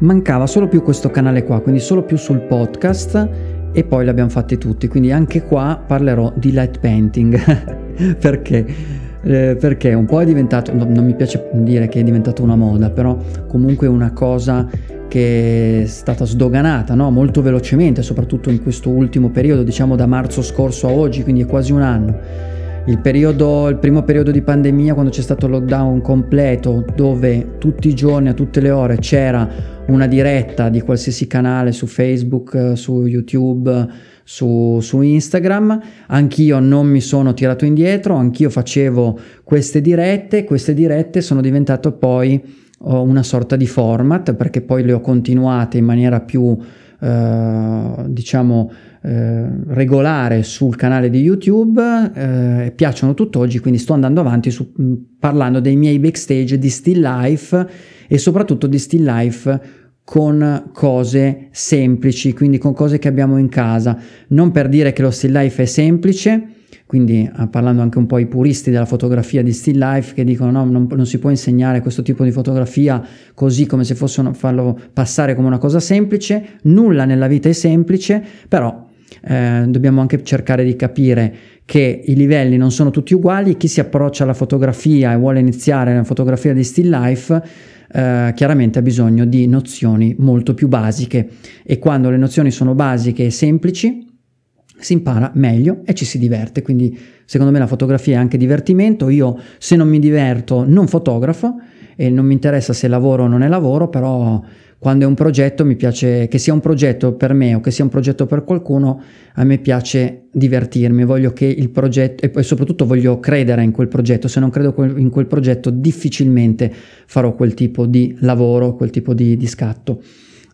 mancava solo più questo canale qua, quindi solo più sul podcast e poi li abbiamo fatti tutti, quindi anche qua parlerò di light painting. Perché? Eh, perché un po' è diventato, no, non mi piace dire che è diventato una moda, però comunque una cosa che è stata sdoganata no? molto velocemente, soprattutto in questo ultimo periodo, diciamo da marzo scorso a oggi, quindi è quasi un anno il, periodo, il primo periodo di pandemia, quando c'è stato il lockdown completo, dove tutti i giorni, a tutte le ore, c'era una diretta di qualsiasi canale su Facebook, su YouTube, su, su, Instagram, anch'io non mi sono tirato indietro, anch'io facevo queste dirette, queste dirette sono diventate poi oh, una sorta di format perché poi le ho continuate in maniera più eh, diciamo eh, regolare sul canale di YouTube, eh, piacciono tutt'oggi, quindi sto andando avanti su, mm, parlando dei miei backstage di still life e soprattutto di still life con cose semplici, quindi con cose che abbiamo in casa, non per dire che lo still life è semplice, quindi ah, parlando anche un po' ai puristi della fotografia di still life che dicono no, non, non, si può insegnare questo tipo di fotografia così come se fosse una, farlo passare come una cosa semplice, nulla nella vita è semplice, però eh, dobbiamo anche cercare di capire che i livelli non sono tutti uguali, chi si approccia alla fotografia e vuole iniziare la fotografia di still life eh, chiaramente ha bisogno di nozioni molto più basiche. E quando le nozioni sono basiche e semplici si impara meglio e ci si diverte, quindi secondo me la fotografia è anche divertimento, io se non mi diverto non fotografo e non mi interessa se lavoro o non è lavoro, però quando è un progetto mi piace che sia un progetto per me o che sia un progetto per qualcuno, a me piace divertirmi, voglio che il progetto e poi soprattutto voglio credere in quel progetto, se non credo in quel progetto difficilmente farò quel tipo di lavoro, quel tipo di, di scatto.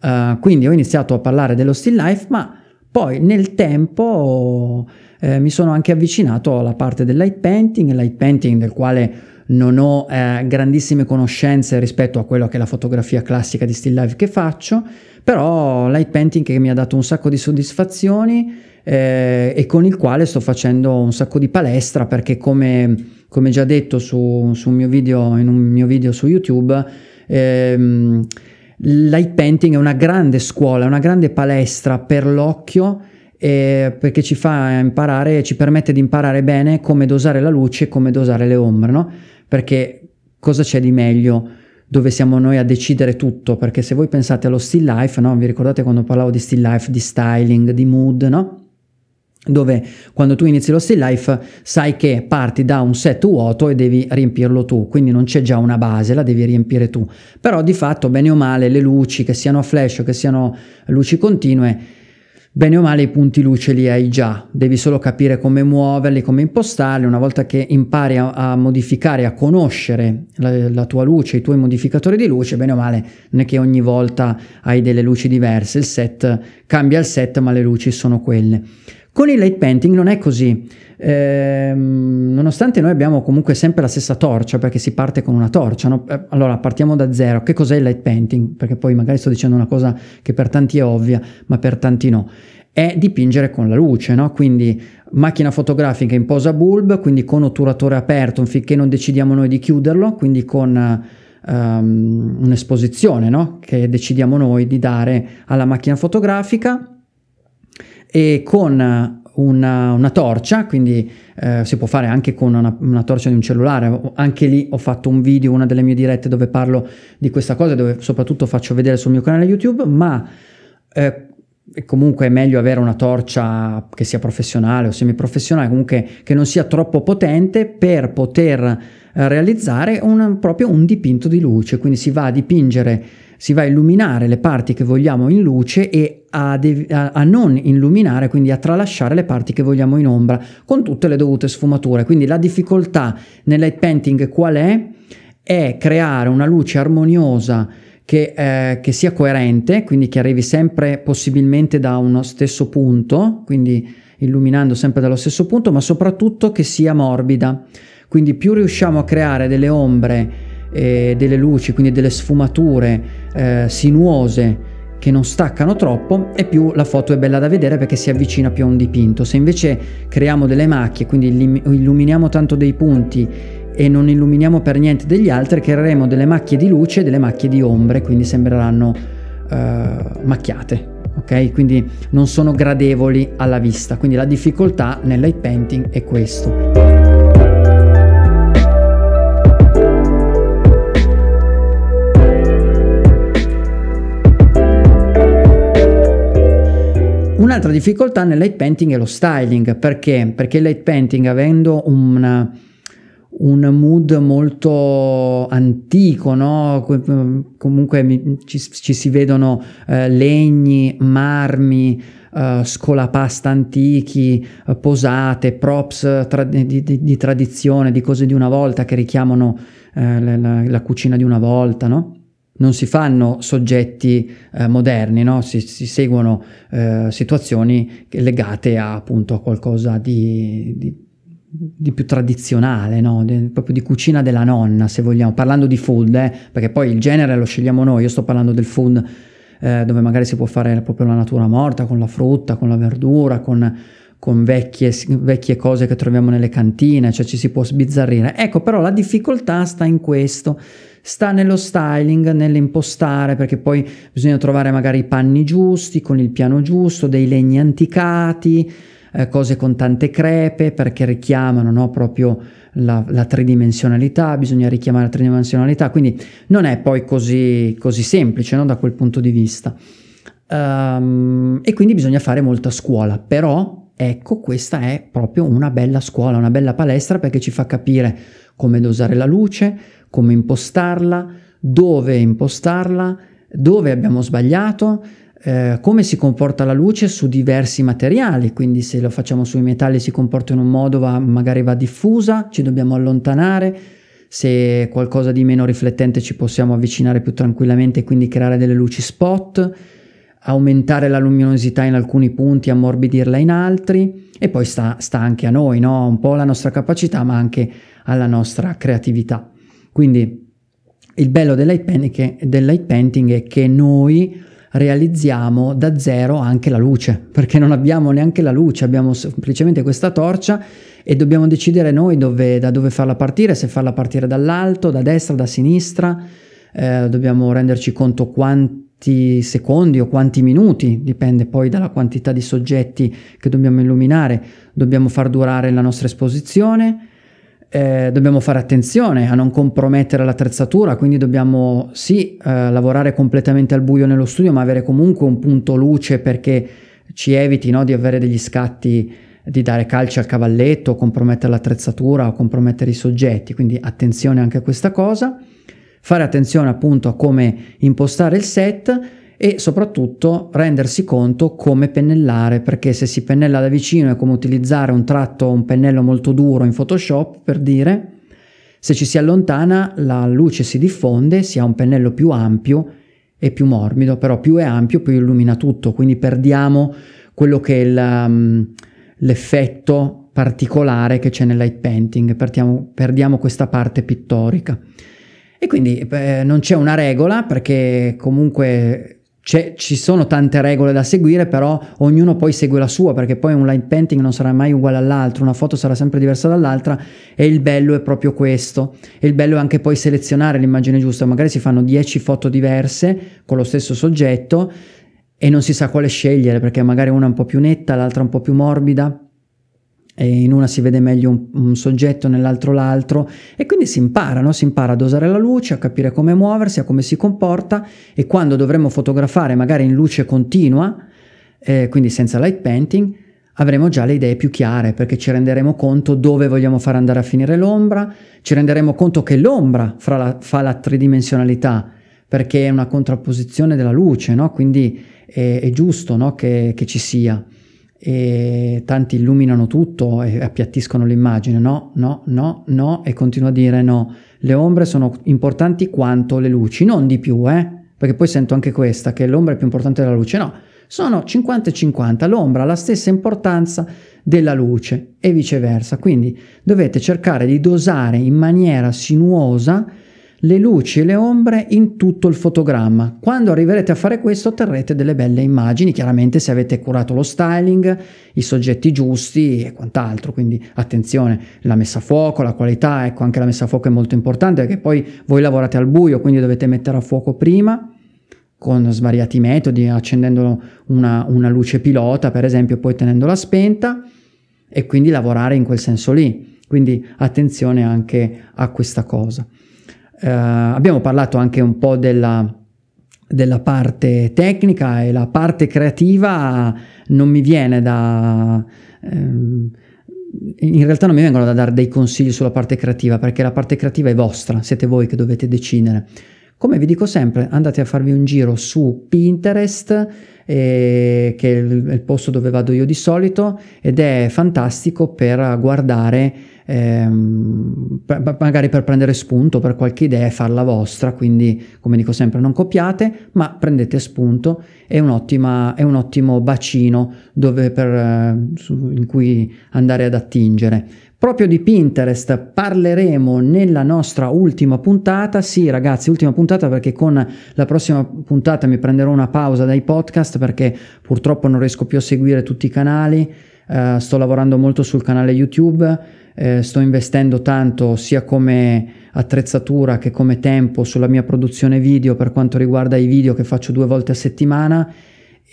Uh, quindi ho iniziato a parlare dello still life, ma poi nel tempo eh, mi sono anche avvicinato alla parte del light painting, light painting del quale non ho eh, grandissime conoscenze rispetto a quello che è la fotografia classica di still life che faccio, però light painting che mi ha dato un sacco di soddisfazioni eh, e con il quale sto facendo un sacco di palestra perché come, come già detto su, su, un video, in un mio video su YouTube, ehm, Light painting è una grande scuola, una grande palestra per l'occhio eh, perché ci fa imparare, ci permette di imparare bene come dosare la luce e come dosare le ombre, no? Perché cosa c'è di meglio dove siamo noi a decidere tutto? Perché se voi pensate allo still life, no? Vi ricordate quando parlavo di still life, di styling, di mood, no? Dove quando tu inizi lo still life sai che parti da un set vuoto e devi riempirlo tu, quindi non c'è già una base, la devi riempire tu. Però di fatto, bene o male, le luci, che siano a flash o che siano luci continue, bene o male i punti luce li hai già, devi solo capire come muoverli, come impostarli, una volta che impari a, a modificare, a conoscere la, la, tua luce, i tuoi modificatori di luce, bene o male non è che ogni volta hai delle luci diverse, il set cambia il set ma le luci sono quelle. Con il light painting non è così, eh, nonostante noi abbiamo comunque sempre la stessa torcia, perché si parte con una torcia, no? Eh, allora partiamo da zero. Che cos'è il light painting? Perché poi magari sto dicendo una cosa che per tanti è ovvia, ma per tanti no. È dipingere con la luce, no? Quindi macchina fotografica in posa bulb, quindi con otturatore aperto finché non decidiamo noi di chiuderlo, quindi con um, un'esposizione no? che decidiamo noi di dare alla macchina fotografica e con una, una torcia, quindi eh, si può fare anche con una, una, torcia di un cellulare. Anche lì ho fatto un video, una delle mie dirette dove parlo di questa cosa, dove soprattutto faccio vedere sul mio canale YouTube, ma eh, comunque è meglio avere una torcia che sia professionale o semiprofessionale, comunque che non sia troppo potente per poter eh, realizzare un, proprio un dipinto di luce. Quindi si va a dipingere si va a illuminare le parti che vogliamo in luce e a, de- a, non illuminare, quindi a tralasciare le parti che vogliamo in ombra, con tutte le dovute sfumature. Quindi la difficoltà nel light painting qual è? È creare una luce armoniosa che, eh, che sia coerente, quindi che arrivi sempre possibilmente da uno stesso punto, quindi illuminando sempre dallo stesso punto, ma soprattutto che sia morbida. Quindi più riusciamo a creare delle ombre eh, delle luci, quindi delle sfumature eh, sinuose che non staccano troppo e più la foto è bella da vedere perché si avvicina più a un dipinto. Se invece creiamo delle macchie, quindi illuminiamo tanto dei punti e non illuminiamo per niente degli altri, creeremo delle macchie di luce e delle macchie di ombre, quindi sembreranno eh, macchiate. Ok, quindi non sono gradevoli alla vista. Quindi la difficoltà nel light painting è questo. Un'altra difficoltà nel light painting è lo styling, perché? Perché il light painting avendo un, un mood molto antico, no? comunque ci, ci, si vedono eh, legni, marmi, eh, scolapasta antichi, eh, posate, props tra- di, di, di, tradizione, di cose di una volta che richiamano eh, la, la, cucina di una volta, no? Non si fanno soggetti eh, moderni, no? si, si, seguono eh, situazioni legate a, appunto a qualcosa di, di, di più tradizionale, no? di, proprio di cucina della nonna, se vogliamo, parlando di food, eh? perché poi il genere lo scegliamo noi, io sto parlando del food eh, dove magari si può fare proprio la natura morta, con la frutta, con la verdura, con, con vecchie, vecchie cose che troviamo nelle cantine, cioè ci si può sbizzarrire. Ecco, però la difficoltà sta in questo sta nello styling, nell'impostare, perché poi bisogna trovare magari i panni giusti, con il piano giusto, dei legni anticati, eh, cose con tante crepe, perché richiamano no, proprio la, la, tridimensionalità, bisogna richiamare la tridimensionalità, quindi non è poi così, così semplice no, da quel punto di vista. Um, e quindi bisogna fare molta scuola, però ecco questa è proprio una bella scuola, una bella palestra perché ci fa capire come dosare la luce, come impostarla, dove impostarla, dove abbiamo sbagliato, eh, come si comporta la luce su diversi materiali, quindi se lo facciamo sui metalli si comporta in un modo, va, magari va diffusa, ci dobbiamo allontanare, se qualcosa di meno riflettente ci possiamo avvicinare più tranquillamente e quindi creare delle luci spot, aumentare la luminosità in alcuni punti, ammorbidirla in altri e poi sta, sta anche a noi, no? un po' alla nostra capacità ma anche alla nostra creatività. Quindi il bello del light, painting, del light painting è che noi realizziamo da zero anche la luce, perché non abbiamo neanche la luce, abbiamo semplicemente questa torcia e dobbiamo decidere noi dove, da dove farla partire, se farla partire dall'alto, da destra, da sinistra, eh, dobbiamo renderci conto quanti secondi o quanti minuti, dipende poi dalla quantità di soggetti che dobbiamo illuminare, dobbiamo far durare la nostra esposizione eh, dobbiamo fare attenzione a non compromettere l'attrezzatura, quindi dobbiamo sì eh, lavorare completamente al buio nello studio, ma avere comunque un punto luce perché ci eviti no, di avere degli scatti di dare calci al cavalletto, compromettere l'attrezzatura o compromettere i soggetti, quindi attenzione anche a questa cosa. Fare attenzione appunto a come impostare il set e soprattutto rendersi conto come pennellare, perché se si pennella da vicino è come utilizzare un tratto, un pennello molto duro in Photoshop, per dire, se ci si allontana la luce si diffonde, si ha un pennello più ampio e più morbido, però più è ampio più illumina tutto, quindi perdiamo quello che è il, um, l'effetto particolare che c'è nel light painting, perdiamo, perdiamo questa parte pittorica. E quindi eh, non c'è una regola perché comunque ci sono tante regole da seguire, però ognuno poi segue la sua, perché poi un light painting non sarà mai uguale all'altro, una foto sarà sempre diversa dall'altra e il bello è proprio questo. E il bello è anche poi selezionare l'immagine giusta, magari si fanno 10 foto diverse con lo stesso soggetto e non si sa quale scegliere, perché magari una è un po' più netta, l'altra un po' più morbida in una si vede meglio un, un, soggetto, nell'altro l'altro e quindi si impara, no? si impara a dosare la luce, a capire come muoversi, a come si comporta e quando dovremo fotografare magari in luce continua, eh, quindi senza light painting, avremo già le idee più chiare perché ci renderemo conto dove vogliamo far andare a finire l'ombra, ci renderemo conto che l'ombra la, fa la tridimensionalità perché è una contrapposizione della luce, no? quindi è, è giusto no? che, che ci sia e tanti illuminano tutto e appiattiscono l'immagine, no, no, no, no, e continua a dire no, le ombre sono importanti quanto le luci, non di più, eh, perché poi sento anche questa, che l'ombra è più importante della luce, no, sono 50 e 50, l'ombra ha la stessa importanza della luce e viceversa, quindi dovete cercare di dosare in maniera sinuosa le luci e le ombre in tutto il fotogramma. Quando arriverete a fare questo otterrete delle belle immagini, chiaramente se avete curato lo styling, i soggetti giusti e quant'altro, quindi attenzione, la messa a fuoco, la qualità, ecco anche la messa a fuoco è molto importante perché poi voi lavorate al buio, quindi dovete mettere a fuoco prima con svariati metodi, accendendo una, una luce pilota per esempio, poi tenendola spenta e quindi lavorare in quel senso lì. Quindi attenzione anche a questa cosa. Eh, abbiamo parlato anche un po' della, della parte tecnica e la parte creativa non mi viene da... Ehm, in realtà non mi vengono da dare dei consigli sulla parte creativa perché la parte creativa è vostra, siete voi che dovete decidere. Come vi dico sempre, andate a farvi un giro su Pinterest, eh, che è il, il posto dove vado io di solito, ed è fantastico per guardare ehm, magari per prendere spunto per qualche idea e farla vostra, quindi come dico sempre non copiate, ma prendete spunto, è, è un ottimo bacino per, eh, su, in cui andare ad attingere. Proprio di Pinterest parleremo nella nostra ultima puntata. Sì, ragazzi, ultima puntata perché con la prossima puntata mi prenderò una pausa dai podcast perché purtroppo non riesco più a seguire tutti i canali. Uh, sto lavorando molto sul canale YouTube eh, sto investendo tanto sia come attrezzatura che come tempo sulla mia produzione video per quanto riguarda i video che faccio due volte a settimana.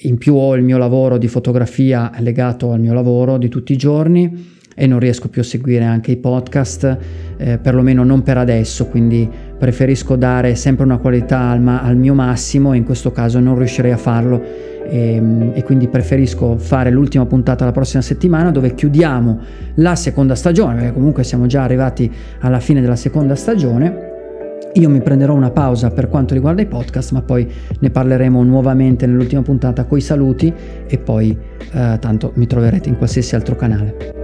In più ho il mio lavoro di fotografia legato al mio lavoro di tutti i giorni e non riesco più a seguire anche i podcast, eh, perlomeno non per adesso, quindi preferisco dare sempre una qualità al, ma- al mio massimo e in questo caso non riuscirei a farlo e, ehm, e, quindi preferisco fare l'ultima puntata la prossima settimana dove chiudiamo la seconda stagione, perché comunque siamo già arrivati alla fine della seconda stagione. Io mi prenderò una pausa per quanto riguarda i podcast, ma poi ne parleremo nuovamente nell'ultima puntata con i saluti e poi eh, tanto mi troverete in qualsiasi altro canale.